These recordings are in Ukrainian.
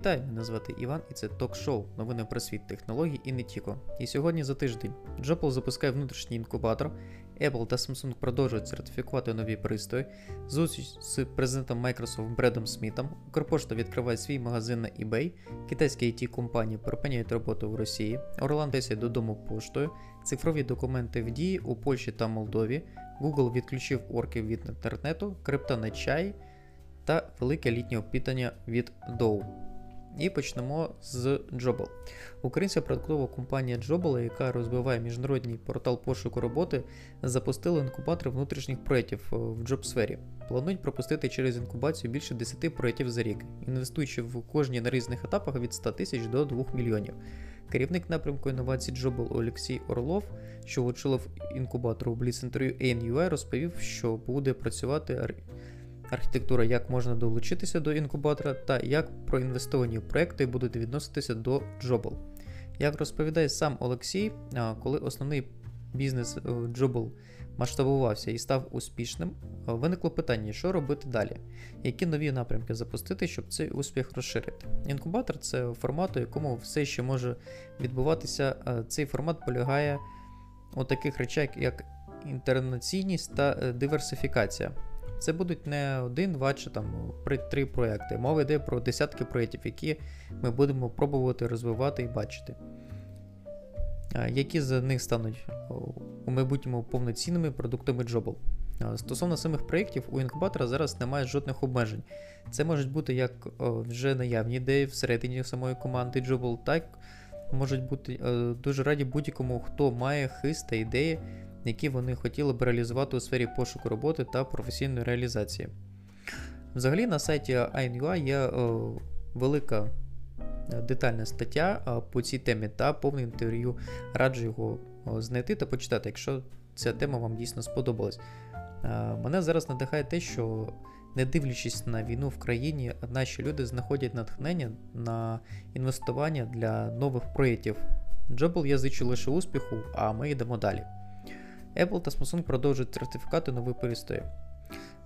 Вітаю, мене звати Іван, і це ток-шоу новини про світ технологій і не тільки. І сьогодні за тиждень Джопл запускає внутрішній інкубатор, Apple та Samsung продовжують сертифікувати нові пристрої, зустріч з президентом Microsoft Бредом Смітом, Укрпошта відкриває свій магазин на eBay, китайські it компанії припиняють роботу в Росії, Орлан 10 додому поштою, цифрові документи в дії у Польщі та Молдові, Google відключив орків від інтернету, крипта на чай та велике літнє опитання від Dow. І почнемо з Jobble. Українська продуктова компанія Jobble, яка розвиває міжнародний портал пошуку роботи, запустила інкубатор внутрішніх проєктів в джоб-сфері. Планують пропустити через інкубацію більше 10 проєктів за рік, інвестуючи в кожні на різних етапах від 100 тисяч до 2 мільйонів. Керівник напрямку інновацій Jobble Олексій Орлов, що очолив інкубатор у бліц-інтерв'ю ANUI, розповів, що буде працювати архітектура, як можна долучитися до інкубатора та як проінвестовані проекти будуть відноситися до Jobble. Як розповідає сам Олексій, коли основний бізнес Jobble масштабувався і став успішним, виникло питання, що робити далі, які нові напрямки запустити, щоб цей успіх розширити. Інкубатор це формат, у якому все ще може відбуватися. Цей формат полягає у таких речах, як інтернаційність та диверсифікація. Це будуть не один, два чи там три проекти. Мова йде про десятки проєктів, які ми будемо пробувати розвивати і бачити. Які з них стануть у майбутньому повноцінними продуктами Jobble. Стосовно самих проєктів, у інкубатора зараз немає жодних обмежень. Це можуть бути як вже наявні ідеї всередині самої команди Jobble, так можуть бути дуже раді будь-якому, хто має хист та ідеї які вони хотіли б реалізувати у сфері пошуку роботи та професійної реалізації. Взагалі на сайті INUA є о, велика е, детальна стаття о, по цій темі та повне інтерв'ю. Раджу його знайти та почитати, якщо ця тема вам дійсно сподобалась. Е, мене зараз надихає те, що не дивлячись на війну в країні, наші люди знаходять натхнення на інвестування для нових проєктів. Джобл я зичу лише успіху, а ми йдемо далі. Apple та Samsung продовжують сертифікати нові пристрої.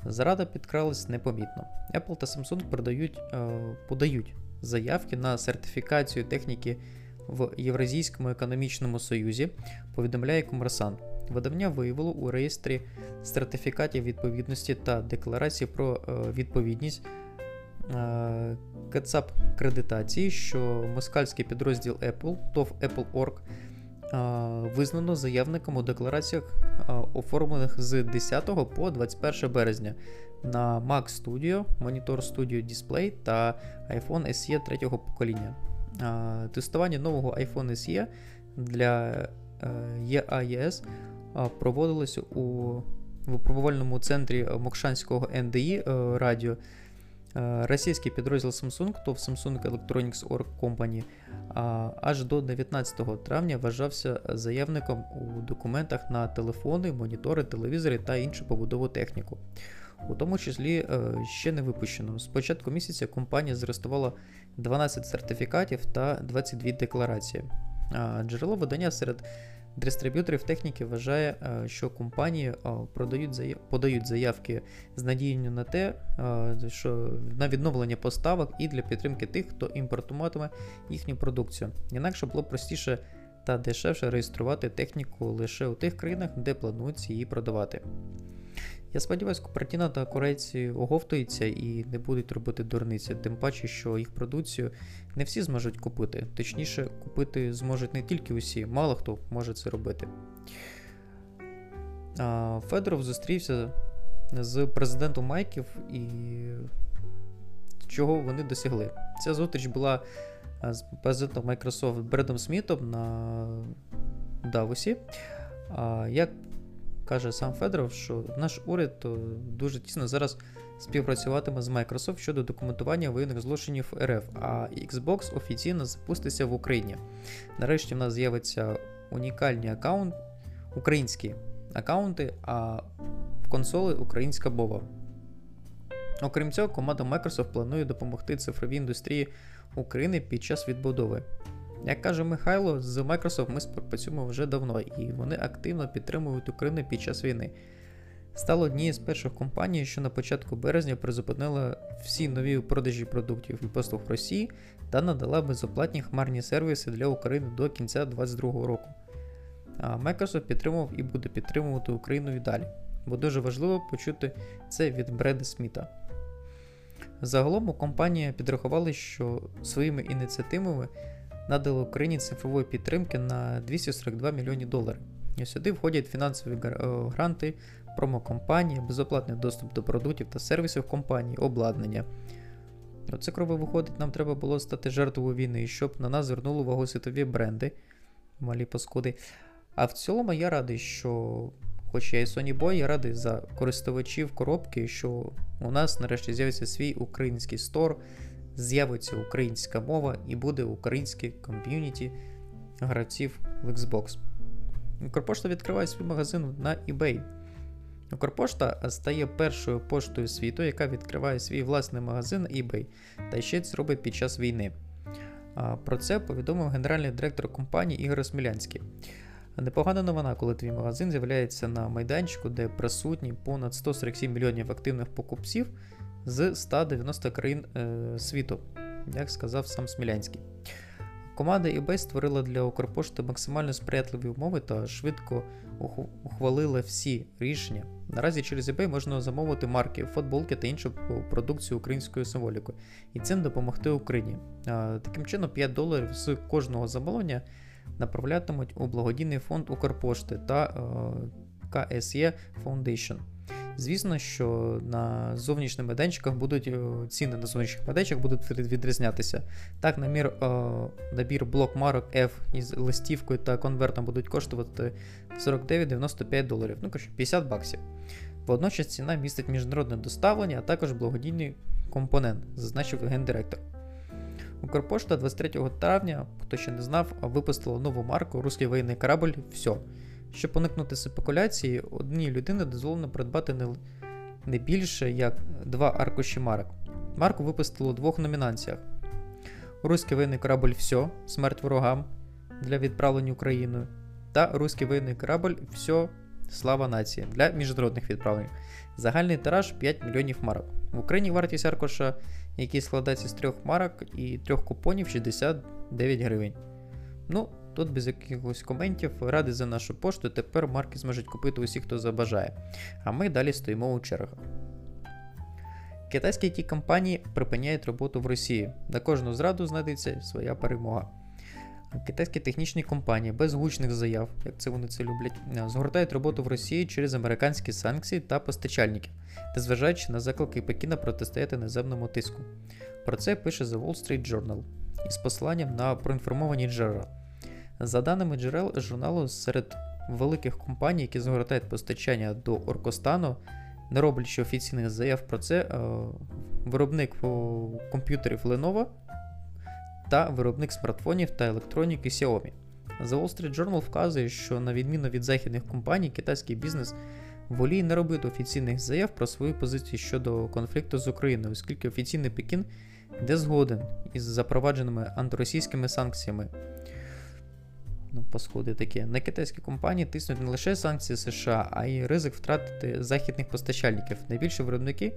Зарада підкралась непомітно. Apple та Samsung подають, е, подають заявки на сертифікацію техніки в Євразійському економічному союзі, повідомляє Комерсант. Видавня виявило у реєстрі сертифікатів відповідності та декларації про е, відповідність е, КЦАП кредитації, що москальський підрозділ Apple, ТОВ Apple.org визнано заявником у деклараціях, оформлених з 10 по 21 березня на Mac Studio, Monitor Studio Display та iPhone SE 3 покоління. Тестування нового iPhone SE для EAES проводилося у випробувальному центрі Мокшанського NDI е, радіо. Російський підрозділ Samsung, то в Samsung Electronics Org Company, аж до 19 травня вважався заявником у документах на телефони, монітори, телевізори та іншу побудову техніку. У тому числі е, ще не випущено. З початку місяця компанія зареєструвала 12 сертифікатів та 22 декларації. Джерело видання серед Дистриб'юторів техніки вважає, е, що компанії продають заяв... подають заявки з надією на те, е, що на відновлення поставок і для підтримки тих, хто імпортуватиме їхню продукцію. Інакше було простіше та дешевше реєструвати техніку лише у тих країнах, де планується її продавати. Я сподіваюся, Купертіна та корейці оговтуються і не будуть робити дурниці, тим паче, що їх продукцію не всі зможуть купити. Точніше, купити зможуть не тільки усі, мало хто може це робити. Федоров зустрівся з президентом Майків і чого вони досягли. Ця зустріч була з президентом Microsoft Бредом Смітом на Давосі. Як каже сам Федоров, що наш уряд дуже тісно зараз співпрацюватиме з Microsoft щодо документування воєнних злочинів РФ, а Xbox офіційно запуститься в Україні. Нарешті в нас з'явиться унікальні аккаунт, українські аккаунти, а в консоли українська мова. Окрім цього, команда Microsoft планує допомогти цифровій індустрії України під час відбудови. Як каже Михайло, з Microsoft ми співпрацюємо вже давно і вони активно підтримують Україну під час війни. стала однією з перших компаній, що на початку березня призупинила всі нові продажі продуктів і послуг Росії та надала безоплатні хмарні сервіси для України до кінця 2022 року. А Microsoft підтримував і буде підтримувати Україну і далі, бо дуже важливо почути це від Бреда Сміта. Загалом у компанія підрахували, що своїми ініціативами надали Україні цифрової підтримки на 242 мільйони доларів. І сюди входять фінансові гранти, промокомпанії, безоплатний доступ до продуктів та сервісів компанії, обладнання. Оце крови виходить, нам треба було стати жертвою війни, щоб на нас звернули увагу світові бренди, малі паскуди. А в цілому я радий, що, хоч я і Sony Boy, я радий за користувачів коробки, що у нас нарешті з'явиться свій український стор, з'явиться українська мова і буде українське ком'юніті гравців в Xbox. Укрпошта відкриває свій магазин на eBay. Укрпошта стає першою поштою світу, яка відкриває свій власний магазин на eBay, та ще це робить під час війни. Про це повідомив генеральний директор компанії Ігор Смілянський. Непогана новина, коли твій магазин з'являється на майданчику, де присутні понад 147 мільйонів активних покупців з 190 країн е, світу, як сказав сам Смілянський. Команда eBay створила для Укрпошти максимально сприятливі умови та швидко ухвалила всі рішення. Наразі через eBay можна замовити марки, футболки та іншу продукцію українською символікою і цим допомогти Україні. Таким чином, 5 доларів з кожного замовлення направлятимуть у благодійний фонд Укрпошти та KSE Foundation. Звісно, що на зовнішніх майданчиках будуть е, ціни на зовнішніх майданчиках будуть відрізнятися. Так, намір, е, набір блок марок F із листівкою та конвертом будуть коштувати 49,95 доларів, ну коротше, 50 баксів. Водночас ціна містить міжнародне доставлення, а також благодійний компонент, зазначив гендиректор. Укрпошта 23 травня, хто ще не знав, випустила нову марку Руський воєнний корабль Все. Щоб уникнути спекуляції, одній людині дозволено придбати не, більше як два аркуші марок. Марку випустили у двох номінаціях: Руський воєнний корабль Все, смерть ворогам для відправлення Україною, та Руський воєнний корабль Все, слава нації для міжнародних відправлень. Загальний тираж 5 мільйонів марок. В Україні вартість аркуша, який складається з трьох марок і трьох купонів 69 гривень. Ну, Тут без якихось коментів, ради за нашу пошту, тепер марки зможуть купити усі, хто забажає. А ми далі стоїмо у чергах. Китайські it компанії припиняють роботу в Росії. На кожну зраду знайдеться своя перемога. Китайські технічні компанії без гучних заяв, як це вони це люблять, згортають роботу в Росії через американські санкції та постачальників, незважаючи на заклики Пекіна протистояти наземному тиску. Про це пише The Wall Street Journal із посиланням на проінформовані джерела. За даними джерел журналу, серед великих компаній, які згортають постачання до Оркостану, не роблячи офіційних заяв про це, е, виробник комп'ютерів Lenovo та виробник смартфонів та електроніки Xiaomi. The Wall Street Journal вказує, що на відміну від західних компаній, китайський бізнес воліє не робити офіційних заяв про свою позицію щодо конфлікту з Україною, оскільки офіційний Пекін не згоден із запровадженими антиросійськими санкціями ну, паскуди таке. На китайські компанії тиснуть не лише санкції США, а й ризик втратити західних постачальників. Найбільші виробники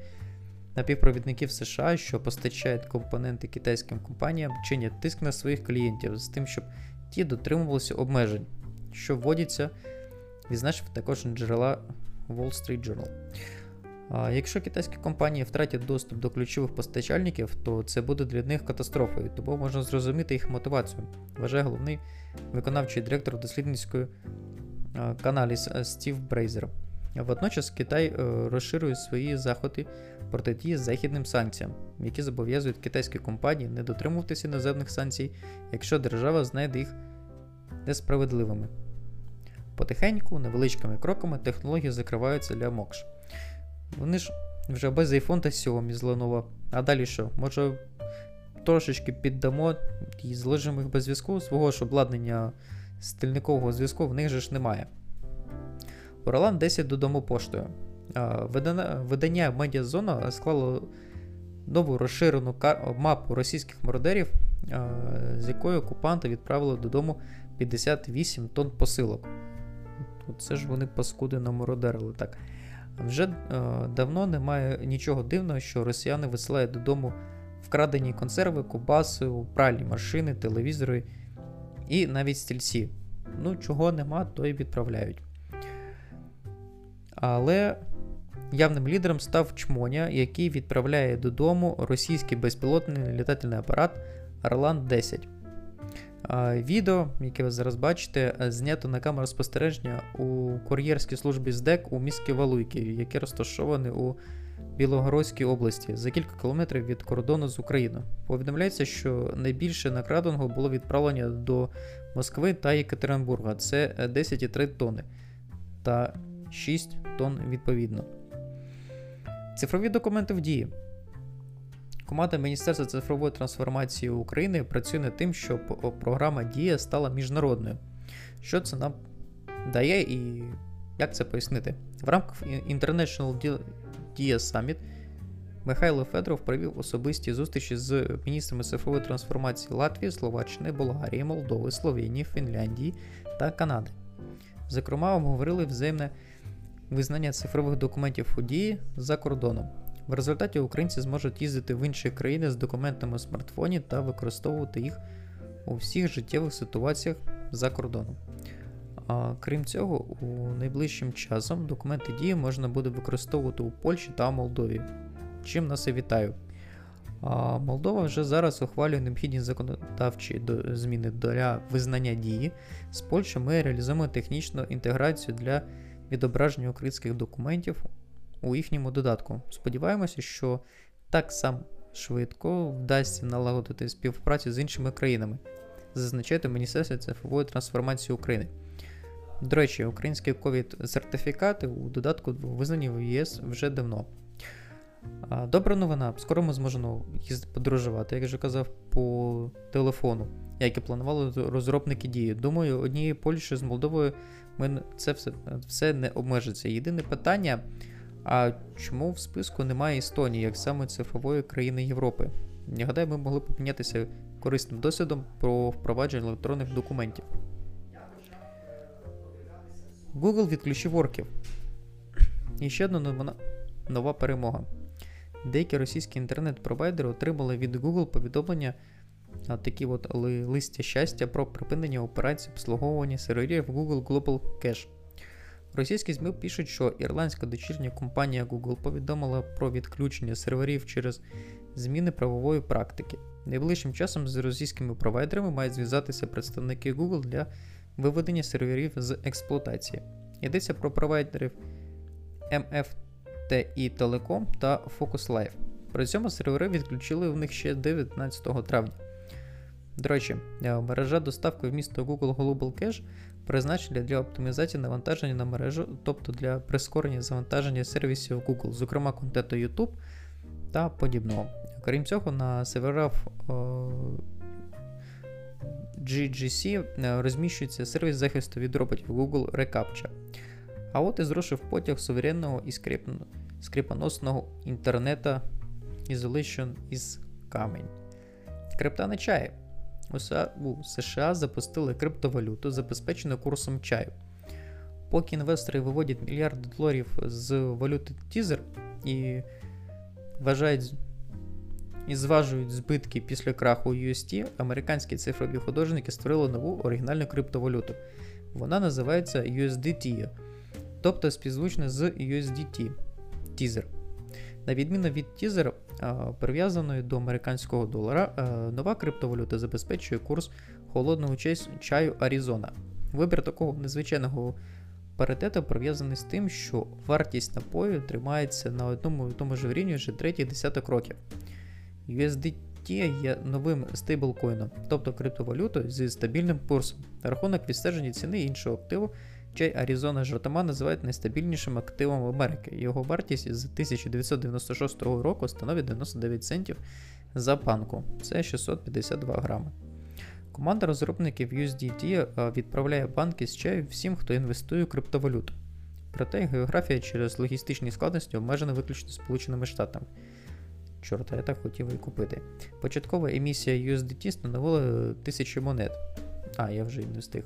напівпровідників США, що постачають компоненти китайським компаніям, чинять тиск на своїх клієнтів з тим, щоб ті дотримувалися обмежень, що вводяться, відзначив також джерела Wall Street Journal. Якщо китайські компанії втратять доступ до ключових постачальників, то це буде для них катастрофою, тому можна зрозуміти їх мотивацію, вважає головний виконавчий директор дослідницької каналі Стів Брейзер. Водночас Китай е, розширює свої заходи протидії західним санкціям, які зобов'язують китайські компанії не дотримуватися іноземних санкцій, якщо держава знайде їх несправедливими. Потихеньку, невеличкими кроками технології закриваються для Мокш. Вони ж вже без iPhone та Xiaomi з Lenovo. А далі що? Може трошечки піддамо і зложимо їх без зв'язку, свого ж обладнання стильникового зв'язку в них же ж немає. Уралан 10 додому поштою. Видання Медіазона склало нову розширену мапу російських мародерів, з якою окупанти відправили додому 58 тонн посилок. Це ж вони паскуди намародерили так. Вже е, давно немає нічого дивного, що росіяни висилають додому вкрадені консерви, кубаси, пральні машини, телевізори і навіть стільці. Ну, чого нема, то й відправляють. Але явним лідером став Чмоня, який відправляє додому російський безпілотний літательний апарат Орлан 10. Відео, яке ви зараз бачите, знято на камеру спостереження у кур'єрській службі СДЕК у місті Валуйки, яке розташоване у Білогородській області за кілька кілометрів від кордону з Україною. Повідомляється, що найбільше накраденого було відправлення до Москви та Єкатеринбурга. Це 10,3 тонни та 6 тонн відповідно. Цифрові документи в дії. Команда Міністерства цифрової трансформації України працює над тим, щоб програма Дія стала міжнародною. Що це нам дає і як це пояснити? В рамках International Dia Summit Михайло Федоров провів особисті зустрічі з міністрами цифрової трансформації Латвії, Словаччини, Болгарії, Молдови, Словенії, Фінляндії та Канади. Зокрема, обговорили взаємне визнання цифрових документів у дії за кордоном. В результаті українці зможуть їздити в інші країни з документами у смартфоні та використовувати їх у всіх життєвих ситуаціях за кордоном. А крім цього, у найближчим часом документи дії можна буде використовувати у Польщі та Молдові. Чим нас і вітаю. А Молдова вже зараз ухвалює необхідні законодавчі зміни для визнання дії. З Польщі ми реалізуємо технічну інтеграцію для відображення українських документів у їхньому додатку. Сподіваємося, що так само швидко вдасться налагодити співпрацю з іншими країнами, зазначає Міністерство цифрової трансформації України. До речі, українські ковід-сертифікати у додатку визнані в ЄС вже давно. Добра новина, скоро ми зможемо їздити подорожувати, як вже казав, по телефону, як і планували розробники дії. Думаю, однією Польщі з Молдовою ми це все все не обмежиться. Єдине питання: а чому в списку немає Естонії, як саме цифрової країни Європи? Я гадаю, ми могли б помінятися корисним досвідом про впровадження електронних документів. Google відключив орків. І ще одна новина, нова перемога. Деякі російські інтернет-провайдери отримали від Google повідомлення а, такі от листя щастя про припинення операцій обслуговування серверів Google Global Cache. Російські ЗМІ пишуть, що ірландська дочірня компанія Google повідомила про відключення серверів через зміни правової практики. Найближчим часом з російськими провайдерами мають зв'язатися представники Google для виведення серверів з експлуатації. Йдеться про провайдерів MFTI Telecom та Focus Life. При цьому сервери відключили в них ще 19 травня. До речі, е, мережа доставки в місто Google Global Cache призначена для оптимізації навантаження на мережу, тобто для прискорення завантаження сервісів Google, зокрема контенту YouTube та подібного. Крім цього, на серверах GGC е, розміщується сервіс захисту від роботів Google Recaptcha. А от і зрушив потяг суверенного і скріпоносного інтернета Isolation із камінь. Крипта не чає. У США запустили криптовалюту, забезпечену курсом чаю. Поки інвестори виводять мільярди доларів з валюти Тізер і вважають і зважують збитки після краху UST, американські цифрові художники створили нову оригінальну криптовалюту. Вона називається USDT, тобто співзвучна з USDT Teaser. На відміну від Teaser, прив'язаної до американського долара, нова криптовалюта забезпечує курс холодного чаю Аризона. Вибір такого незвичайного паритету пов'язаний з тим, що вартість напою тримається на одному і тому ж рівні вже третій десяток років. USDT є новим стейблкоїном, тобто криптовалютою зі стабільним курсом. Рахунок відстеження ціни іншого активу, чай Arizona жартома називають найстабільнішим активом Америки. Його вартість з 1996 року становить 99 центів за банку, це 652 грами. Команда розробників USDT відправляє банки з чаю всім, хто інвестує у криптовалюту. Проте географія через логістичні складності обмежена виключно Сполученими Штатами. Чорта, я так хотів і купити. Початкова емісія USDT становила 1000 монет. А, я вже і не встиг.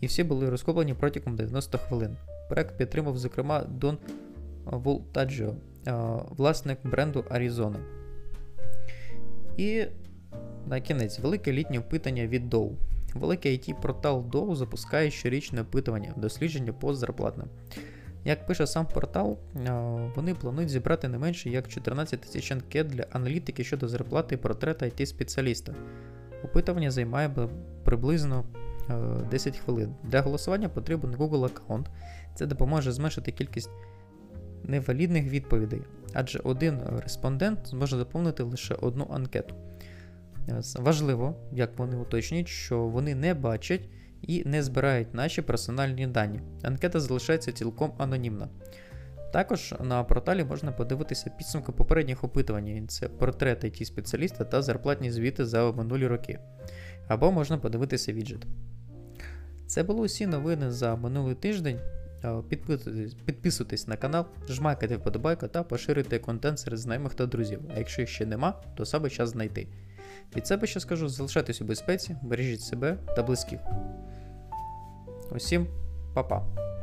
І всі були розкоплені протягом 90 хвилин. Проект підтримав, зокрема, Дон Voltaggio, е, власник бренду Arizona. І на кінець велике літнє опитання від Dow. Великий IT-портал Dow запускає щорічне опитування, дослідження по зарплатам. Як пише сам портал, е, вони планують зібрати не менше як 14 тисяч анкет для аналітики щодо зарплати і портрета IT-спеціаліста. Опитування займає приблизно 10 хвилин. Для голосування потрібен Google аккаунт. Це допоможе зменшити кількість невалідних відповідей, адже один респондент зможе заповнити лише одну анкету. Е, Важливо, як вони уточнюють, що вони не бачать і не збирають наші персональні дані. Анкета залишається цілком анонімна. Також на порталі можна подивитися підсумки попередніх опитувань: це портрети it спеціаліста та зарплатні звіти за минулі роки. Або можна подивитися віджит. Це були усі новини за минулий тиждень. Е, Підписуйтесь, підписуйтесь на канал, жмакайте вподобайку та поширюйте контент серед знайомих та друзів. А якщо їх ще нема, то саме час знайти. Від себе ще скажу: залишайтесь у безпеці, бережіть себе та близьких. Усім па-па!